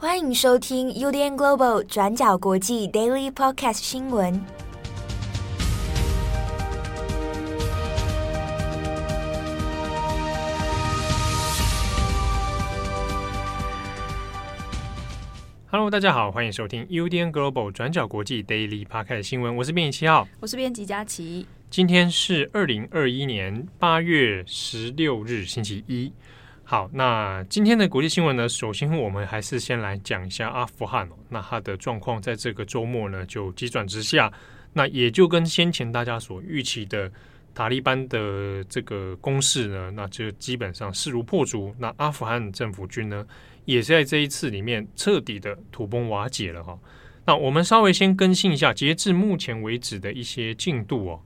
欢迎收听 UDN Global 转角国际 Daily Podcast 新闻。Hello，大家好，欢迎收听 UDN Global 转角国际 Daily Podcast 新闻。我是编辑七号，我是编辑佳琪。今天是二零二一年八月十六日，星期一。好，那今天的国际新闻呢，首先我们还是先来讲一下阿富汗。那它的状况在这个周末呢，就急转直下。那也就跟先前大家所预期的塔利班的这个攻势呢，那就基本上势如破竹。那阿富汗政府军呢，也是在这一次里面彻底的土崩瓦解了哈。那我们稍微先更新一下，截至目前为止的一些进度哦。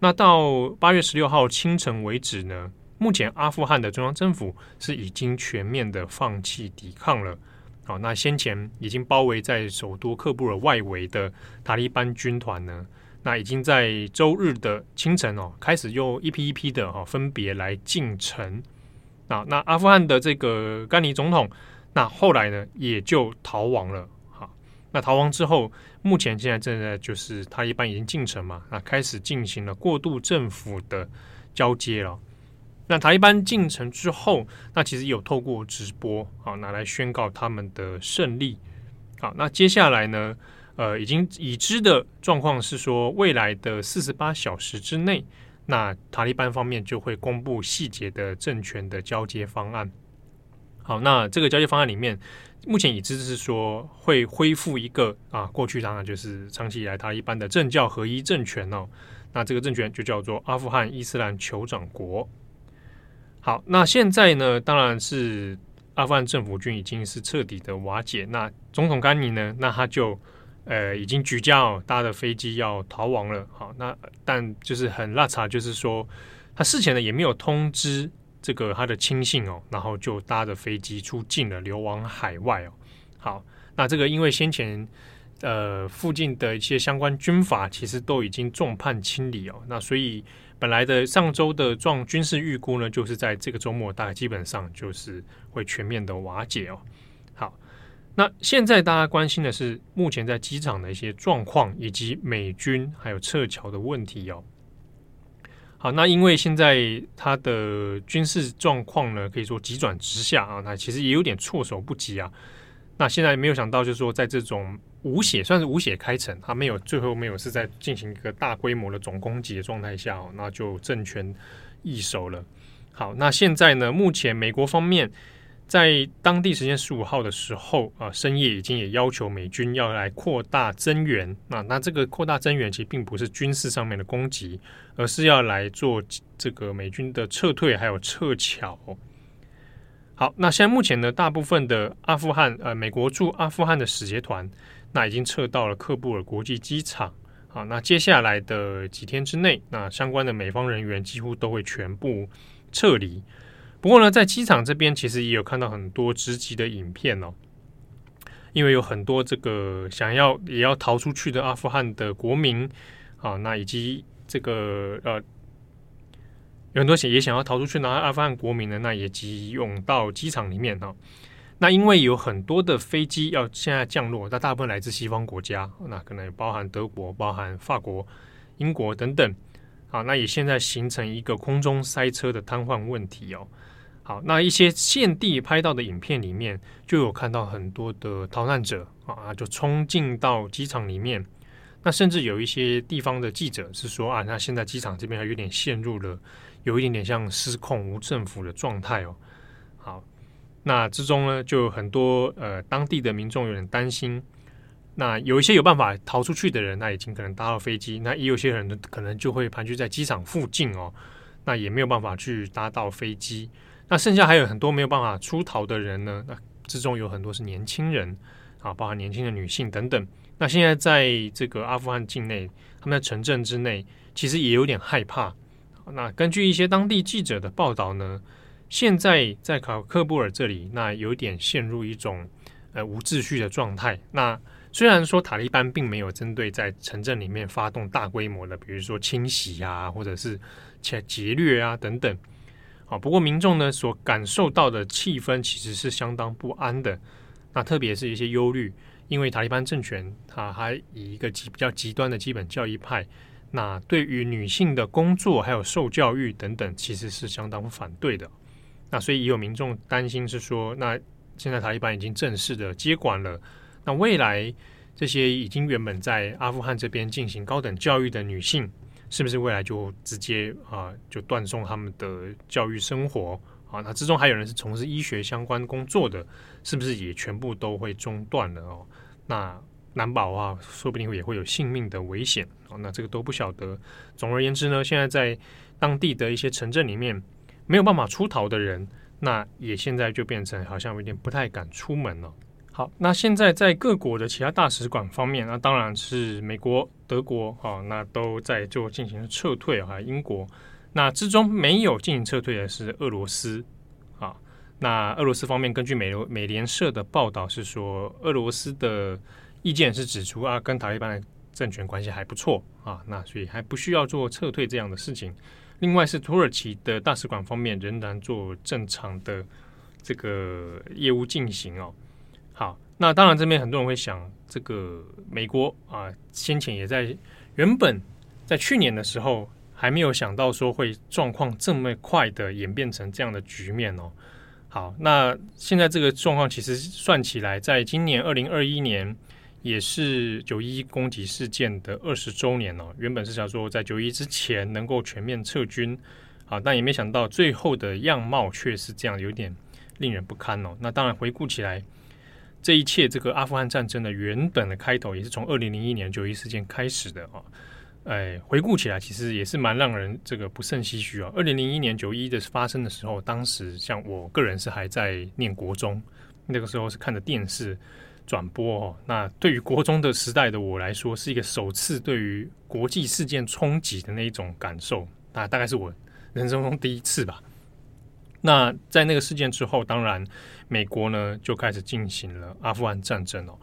那到八月十六号清晨为止呢，目前阿富汗的中央政府是已经全面的放弃抵抗了。好，那先前已经包围在首都喀布尔外围的塔利班军团呢，那已经在周日的清晨哦，开始又一批一批的哦分别来进城。啊，那阿富汗的这个甘尼总统，那后来呢也就逃亡了。哈那逃亡之后，目前现在正在就是塔利班已经进城嘛，那开始进行了过渡政府的交接了。那塔利班进城之后，那其实有透过直播啊，拿来宣告他们的胜利。好，那接下来呢，呃，已经已知的状况是说，未来的四十八小时之内，那塔利班方面就会公布细节的政权的交接方案。好，那这个交接方案里面。目前已知是说会恢复一个啊，过去当然就是长期以来塔利班的政教合一政权哦。那这个政权就叫做阿富汗伊斯兰酋长国。好，那现在呢，当然是阿富汗政府军已经是彻底的瓦解。那总统甘尼呢，那他就呃已经举家哦搭的飞机要逃亡了。好，那但就是很拉差，就是说他事前呢也没有通知。这个他的亲信哦，然后就搭着飞机出境了，流亡海外哦。好，那这个因为先前呃附近的一些相关军阀其实都已经众叛亲离哦，那所以本来的上周的状军事预估呢，就是在这个周末大概基本上就是会全面的瓦解哦。好，那现在大家关心的是目前在机场的一些状况，以及美军还有撤侨的问题哦。好，那因为现在它的军事状况呢，可以说急转直下啊，那其实也有点措手不及啊。那现在没有想到，就是说在这种无血算是无血开城，他没有最后没有是在进行一个大规模的总攻击的状态下，那就政权易手了。好，那现在呢，目前美国方面。在当地时间十五号的时候啊，深夜已经也要求美军要来扩大增援。那那这个扩大增援其实并不是军事上面的攻击，而是要来做这个美军的撤退还有撤侨。好，那现在目前呢，大部分的阿富汗呃美国驻阿富汗的使节团，那已经撤到了喀布尔国际机场。好，那接下来的几天之内，那相关的美方人员几乎都会全部撤离。不过呢，在机场这边其实也有看到很多直击的影片哦，因为有很多这个想要也要逃出去的阿富汗的国民啊，那以及这个呃，有很多想也想要逃出去的阿富汗国民呢，那也急涌到机场里面哈。那因为有很多的飞机要现在降落，那大部分来自西方国家，那可能包含德国、包含法国、英国等等。好，那也现在形成一个空中塞车的瘫痪问题哦。好，那一些现地拍到的影片里面，就有看到很多的逃难者啊，就冲进到机场里面。那甚至有一些地方的记者是说啊，那现在机场这边还有点陷入了有一点点像失控无政府的状态哦。那之中呢，就有很多呃当地的民众有点担心。那有一些有办法逃出去的人，那已经可能搭到飞机；那也有些人可能就会盘踞在机场附近哦，那也没有办法去搭到飞机。那剩下还有很多没有办法出逃的人呢？那之中有很多是年轻人啊，包含年轻的女性等等。那现在在这个阿富汗境内，他们在城镇之内，其实也有点害怕。那根据一些当地记者的报道呢，现在在考克布尔这里，那有点陷入一种呃无秩序的状态。那虽然说塔利班并没有针对在城镇里面发动大规模的，比如说清洗啊，或者是劫劫掠啊等等，啊，不过民众呢所感受到的气氛其实是相当不安的。那特别是一些忧虑，因为塔利班政权它还以一个极比较极端的基本教义派，那对于女性的工作还有受教育等等，其实是相当反对的。那所以也有民众担心是说，那现在塔利班已经正式的接管了，那未来这些已经原本在阿富汗这边进行高等教育的女性，是不是未来就直接啊就断送他们的教育生活啊？那之中还有人是从事医学相关工作的，是不是也全部都会中断了哦？那难保啊，说不定也会有性命的危险哦。那这个都不晓得。总而言之呢，现在在当地的一些城镇里面。没有办法出逃的人，那也现在就变成好像有点不太敢出门了。好，那现在在各国的其他大使馆方面，那当然是美国、德国啊，那都在做进行撤退啊。英国那之中没有进行撤退的是俄罗斯啊。那俄罗斯方面，根据美美联社的报道是说，俄罗斯的意见是指出啊，跟塔利班的政权关系还不错啊，那所以还不需要做撤退这样的事情。另外是土耳其的大使馆方面仍然做正常的这个业务进行哦。好，那当然这边很多人会想，这个美国啊，先前也在原本在去年的时候还没有想到说会状况这么快的演变成这样的局面哦。好，那现在这个状况其实算起来，在今年二零二一年。也是九一攻击事件的二十周年哦。原本是想说在九一之前能够全面撤军，啊，但也没想到最后的样貌却是这样，有点令人不堪哦。那当然回顾起来，这一切这个阿富汗战争的原本的开头也是从二零零一年九一事件开始的啊。哎，回顾起来其实也是蛮让人这个不胜唏嘘啊。二零零一年九一的发生的时候，当时像我个人是还在念国中，那个时候是看着电视。转播哦，那对于国中的时代的我来说，是一个首次对于国际事件冲击的那一种感受，那大概是我人生中第一次吧。那在那个事件之后，当然美国呢就开始进行了阿富汗战争哦。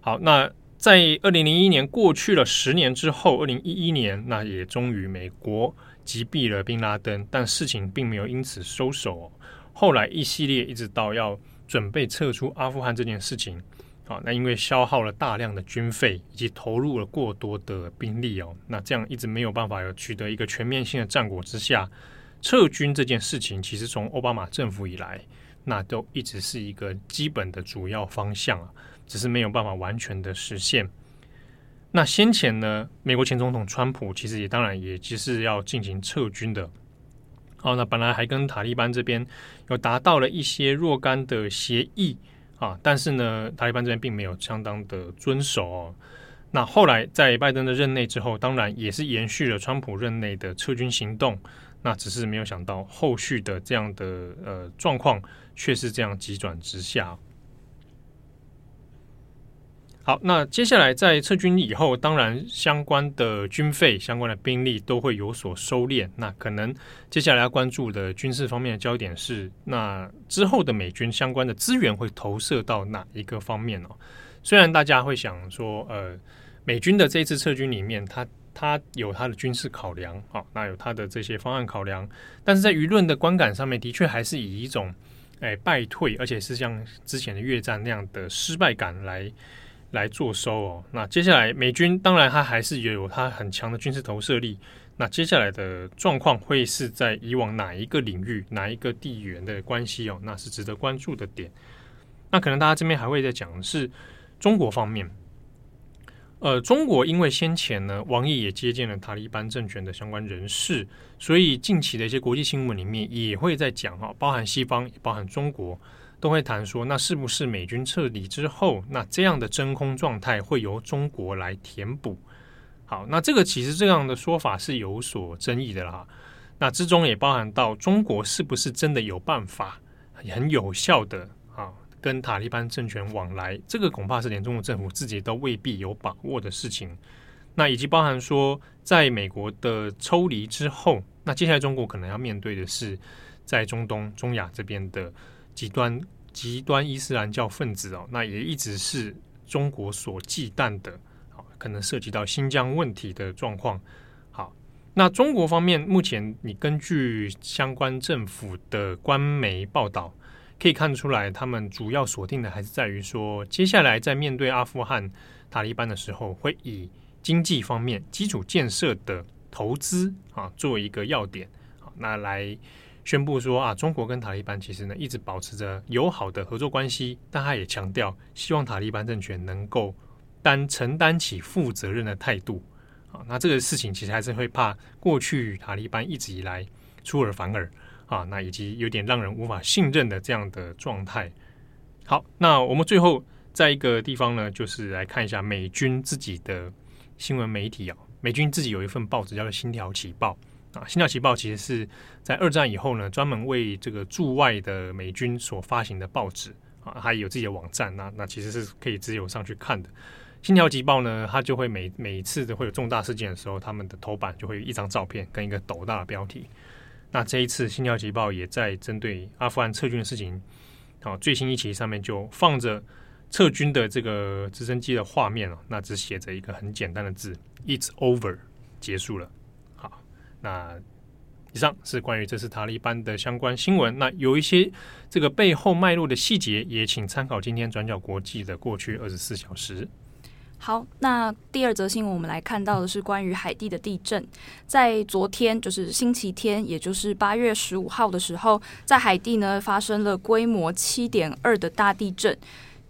好，那在二零零一年过去了十年之后，二零一一年那也终于美国击毙了宾拉登，但事情并没有因此收手哦。后来一系列一直到要准备撤出阿富汗这件事情。啊，那因为消耗了大量的军费，以及投入了过多的兵力哦，那这样一直没有办法有取得一个全面性的战果之下，撤军这件事情，其实从奥巴马政府以来，那都一直是一个基本的主要方向啊，只是没有办法完全的实现。那先前呢，美国前总统川普其实也当然也其实要进行撤军的，哦，那本来还跟塔利班这边有达到了一些若干的协议。啊，但是呢，塔利班这边并没有相当的遵守哦。那后来在拜登的任内之后，当然也是延续了川普任内的撤军行动。那只是没有想到后续的这样的呃状况，却是这样急转直下。好，那接下来在撤军以后，当然相关的军费、相关的兵力都会有所收敛。那可能接下来要关注的军事方面的焦点是，那之后的美军相关的资源会投射到哪一个方面哦？虽然大家会想说，呃，美军的这一次撤军里面，它它有它的军事考量啊，那有它的这些方案考量，但是在舆论的观感上面，的确还是以一种哎败退，而且是像之前的越战那样的失败感来。来做收哦。那接下来美军当然它还是也有它很强的军事投射力。那接下来的状况会是在以往哪一个领域、哪一个地缘的关系哦？那是值得关注的点。那可能大家这边还会在讲的是中国方面。呃，中国因为先前呢，王毅也接见了塔利班政权的相关人士，所以近期的一些国际新闻里面也会在讲哈，包含西方也包含中国。都会谈说，那是不是美军撤离之后，那这样的真空状态会由中国来填补？好，那这个其实这样的说法是有所争议的啦。那之中也包含到中国是不是真的有办法很有效的啊跟塔利班政权往来？这个恐怕是连中国政府自己都未必有把握的事情。那以及包含说，在美国的抽离之后，那接下来中国可能要面对的是在中东、中亚这边的。极端极端伊斯兰教分子哦，那也一直是中国所忌惮的，好，可能涉及到新疆问题的状况。好，那中国方面目前，你根据相关政府的官媒报道，可以看出来，他们主要锁定的还是在于说，接下来在面对阿富汗塔利班的时候，会以经济方面基础建设的投资啊作为一个要点，好，那来宣布说啊，中国跟塔利班其实呢一直保持着友好的合作关系，但他也强调，希望塔利班政权能够担承担起负责任的态度啊。那这个事情其实还是会怕过去塔利班一直以来出尔反尔。啊，那以及有点让人无法信任的这样的状态。好，那我们最后在一个地方呢，就是来看一下美军自己的新闻媒体啊。美军自己有一份报纸叫做《星条旗报》啊，《星条旗报》其实是在二战以后呢，专门为这个驻外的美军所发行的报纸啊，它也有自己的网站。那那其实是可以自由上去看的。《星条旗报》呢，它就会每每一次都会有重大事件的时候，他们的头版就会有一张照片跟一个斗大的标题。那这一次，《星条旗报》也在针对阿富汗撤军的事情，啊，最新一期上面就放着撤军的这个直升机的画面哦，那只写着一个很简单的字：“It's over”，结束了。那以上是关于这次塔利班的相关新闻。那有一些这个背后脉络的细节，也请参考今天转角国际的过去二十四小时。好，那第二则新闻我们来看到的是关于海地的地震。在昨天，就是星期天，也就是八月十五号的时候，在海地呢发生了规模七点二的大地震。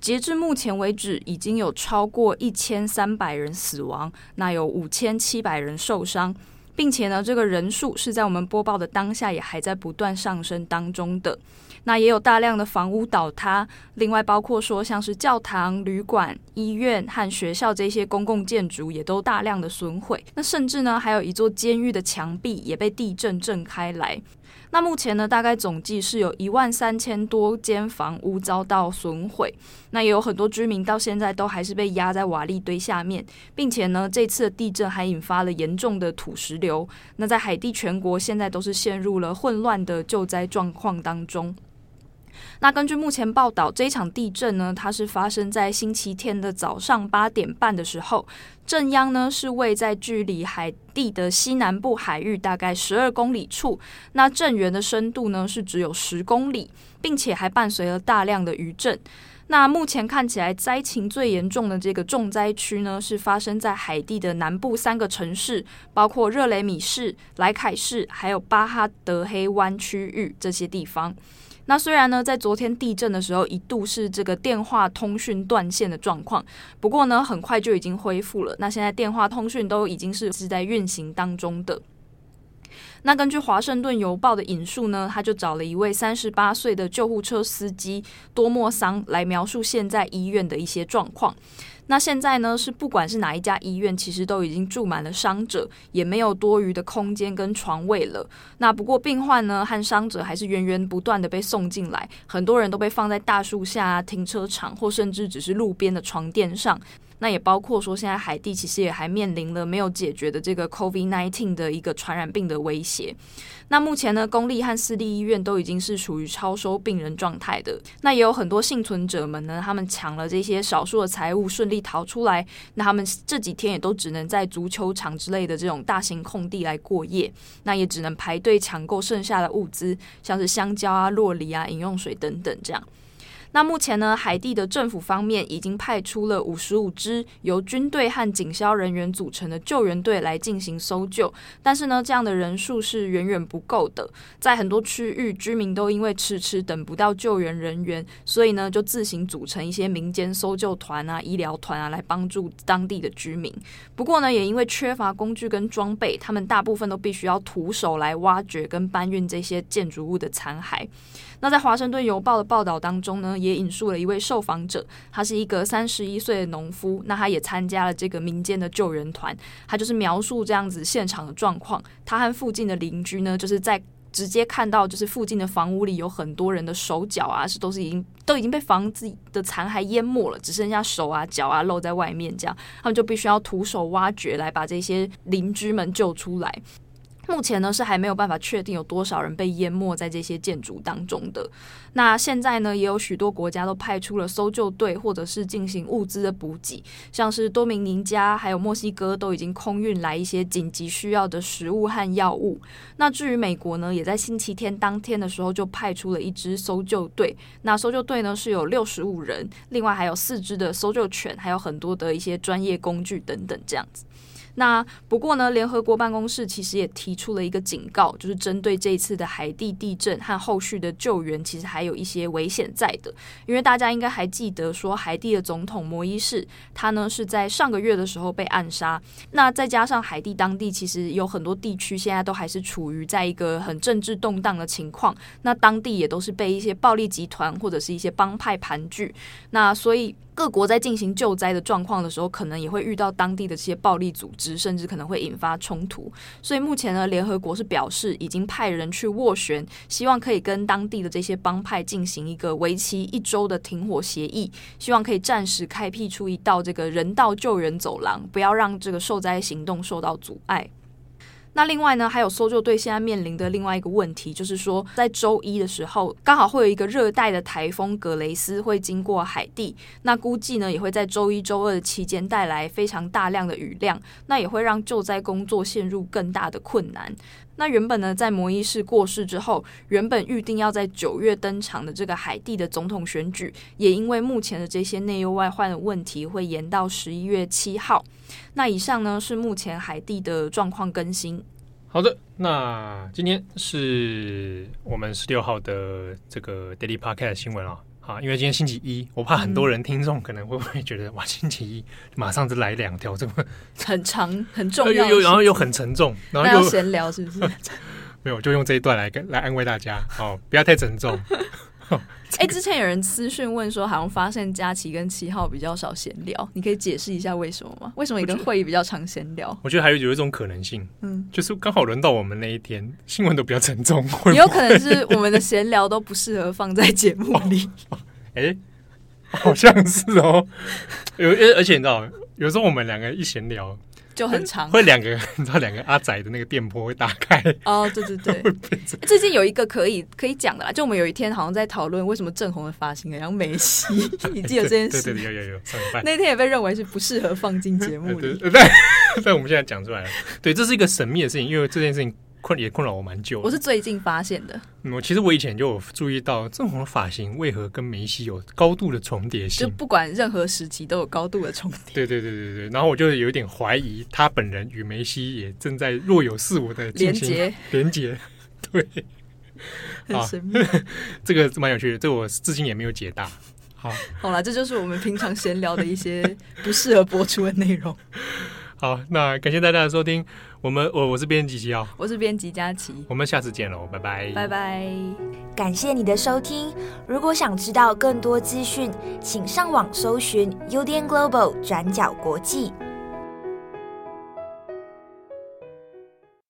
截至目前为止，已经有超过一千三百人死亡，那有五千七百人受伤，并且呢，这个人数是在我们播报的当下也还在不断上升当中的。那也有大量的房屋倒塌，另外包括说像是教堂、旅馆、医院和学校这些公共建筑也都大量的损毁。那甚至呢，还有一座监狱的墙壁也被地震震开来。那目前呢，大概总计是有一万三千多间房屋遭到损毁。那也有很多居民到现在都还是被压在瓦砾堆下面，并且呢，这次的地震还引发了严重的土石流。那在海地全国现在都是陷入了混乱的救灾状况当中。那根据目前报道，这一场地震呢，它是发生在星期天的早上八点半的时候，震央呢是位在距离海地的西南部海域大概十二公里处，那震源的深度呢是只有十公里，并且还伴随了大量的余震。那目前看起来灾情最严重的这个重灾区呢，是发生在海地的南部三个城市，包括热雷米市、莱凯市，还有巴哈德黑湾区域这些地方。那虽然呢，在昨天地震的时候，一度是这个电话通讯断线的状况，不过呢，很快就已经恢复了。那现在电话通讯都已经是是在运行当中的。那根据《华盛顿邮报》的引述呢，他就找了一位三十八岁的救护车司机多莫桑来描述现在医院的一些状况。那现在呢，是不管是哪一家医院，其实都已经住满了伤者，也没有多余的空间跟床位了。那不过病患呢和伤者还是源源不断的被送进来，很多人都被放在大树下、停车场或甚至只是路边的床垫上。那也包括说，现在海地其实也还面临了没有解决的这个 COVID-19 的一个传染病的威胁。那目前呢，公立和私立医院都已经是处于超收病人状态的。那也有很多幸存者们呢，他们抢了这些少数的财物，顺利逃出来。那他们这几天也都只能在足球场之类的这种大型空地来过夜。那也只能排队抢购剩下的物资，像是香蕉啊、洛梨啊、饮用水等等这样。那目前呢，海地的政府方面已经派出了五十五支由军队和警消人员组成的救援队来进行搜救，但是呢，这样的人数是远远不够的。在很多区域，居民都因为迟迟等不到救援人员，所以呢，就自行组成一些民间搜救团啊、医疗团啊，来帮助当地的居民。不过呢，也因为缺乏工具跟装备，他们大部分都必须要徒手来挖掘跟搬运这些建筑物的残骸。那在《华盛顿邮报》的报道当中呢，也引述了一位受访者，他是一个三十一岁的农夫，那他也参加了这个民间的救援团，他就是描述这样子现场的状况。他和附近的邻居呢，就是在直接看到，就是附近的房屋里有很多人的手脚啊，是都是已经都已经被房子的残骸淹没了，只剩下手啊脚啊露在外面，这样他们就必须要徒手挖掘来把这些邻居们救出来。目前呢是还没有办法确定有多少人被淹没在这些建筑当中的。那现在呢，也有许多国家都派出了搜救队，或者是进行物资的补给，像是多明尼加还有墨西哥都已经空运来一些紧急需要的食物和药物。那至于美国呢，也在星期天当天的时候就派出了一支搜救队。那搜救队呢是有六十五人，另外还有四只的搜救犬，还有很多的一些专业工具等等这样子。那不过呢，联合国办公室其实也提出了一个警告，就是针对这一次的海地地震和后续的救援，其实还有一些危险在的。因为大家应该还记得说，海地的总统摩伊士他呢是在上个月的时候被暗杀。那再加上海地当地其实有很多地区现在都还是处于在一个很政治动荡的情况，那当地也都是被一些暴力集团或者是一些帮派盘踞。那所以。各国在进行救灾的状况的时候，可能也会遇到当地的这些暴力组织，甚至可能会引发冲突。所以目前呢，联合国是表示已经派人去斡旋，希望可以跟当地的这些帮派进行一个为期一周的停火协议，希望可以暂时开辟出一道这个人道救援走廊，不要让这个受灾行动受到阻碍。那另外呢，还有搜救队现在面临的另外一个问题，就是说在周一的时候，刚好会有一个热带的台风格雷斯会经过海地，那估计呢也会在周一、周二的期间带来非常大量的雨量，那也会让救灾工作陷入更大的困难。那原本呢，在摩伊士过世之后，原本预定要在九月登场的这个海地的总统选举，也因为目前的这些内忧外患的问题，会延到十一月七号。那以上呢是目前海地的状况更新。好的，那今天是我们十六号的这个 Daily Podcast 新闻啊。啊，因为今天星期一，我怕很多人听众可能会不会觉得、嗯、哇，星期一马上就来两条这么 很长很重要，又然后又很沉重，然后又闲聊是不是？没有，就用这一段来跟来安慰大家哦，不要太沉重。哎、欸，之前有人私讯问说，好像发现佳琪跟七号比较少闲聊，你可以解释一下为什么吗？为什么你跟慧仪比较常闲聊？我觉得还有有一种可能性，嗯，就是刚好轮到我们那一天，新闻都比较沉重，也有可能是我们的闲聊都不适合放在节目里。哎、欸，好像是哦，有而而且你知道，有时候我们两个一闲聊。就很长，会两个你知道两个阿仔的那个电波会打开。哦，对对对，最近有一个可以可以讲的啦，就我们有一天好像在讨论为什么郑红的发型然后梅西，你记得这件事？对对对，有有有，上礼拜。那天也被认为是不适合放进节目。里，对对，对，但我们现在讲出来了，对，这是一个神秘的事情，因为这件事情。困也困扰我蛮久，我是最近发现的。嗯，其实我以前就有注意到郑红的发型为何跟梅西有高度的重叠性，就不管任何时期都有高度的重叠。对对对对对，然后我就有点怀疑他本人与梅西也正在若有似无的连接 连接。对，很神秘，这个蛮有趣的，这个我至今也没有解答。好，好了，这就是我们平常闲聊的一些不适合播出的内容。好，那感谢大家的收听。我们我我是编辑七号，我是编辑佳琪。我们下次见喽，拜拜，拜拜。感谢你的收听。如果想知道更多资讯，请上网搜寻 UDN Global 转角国际。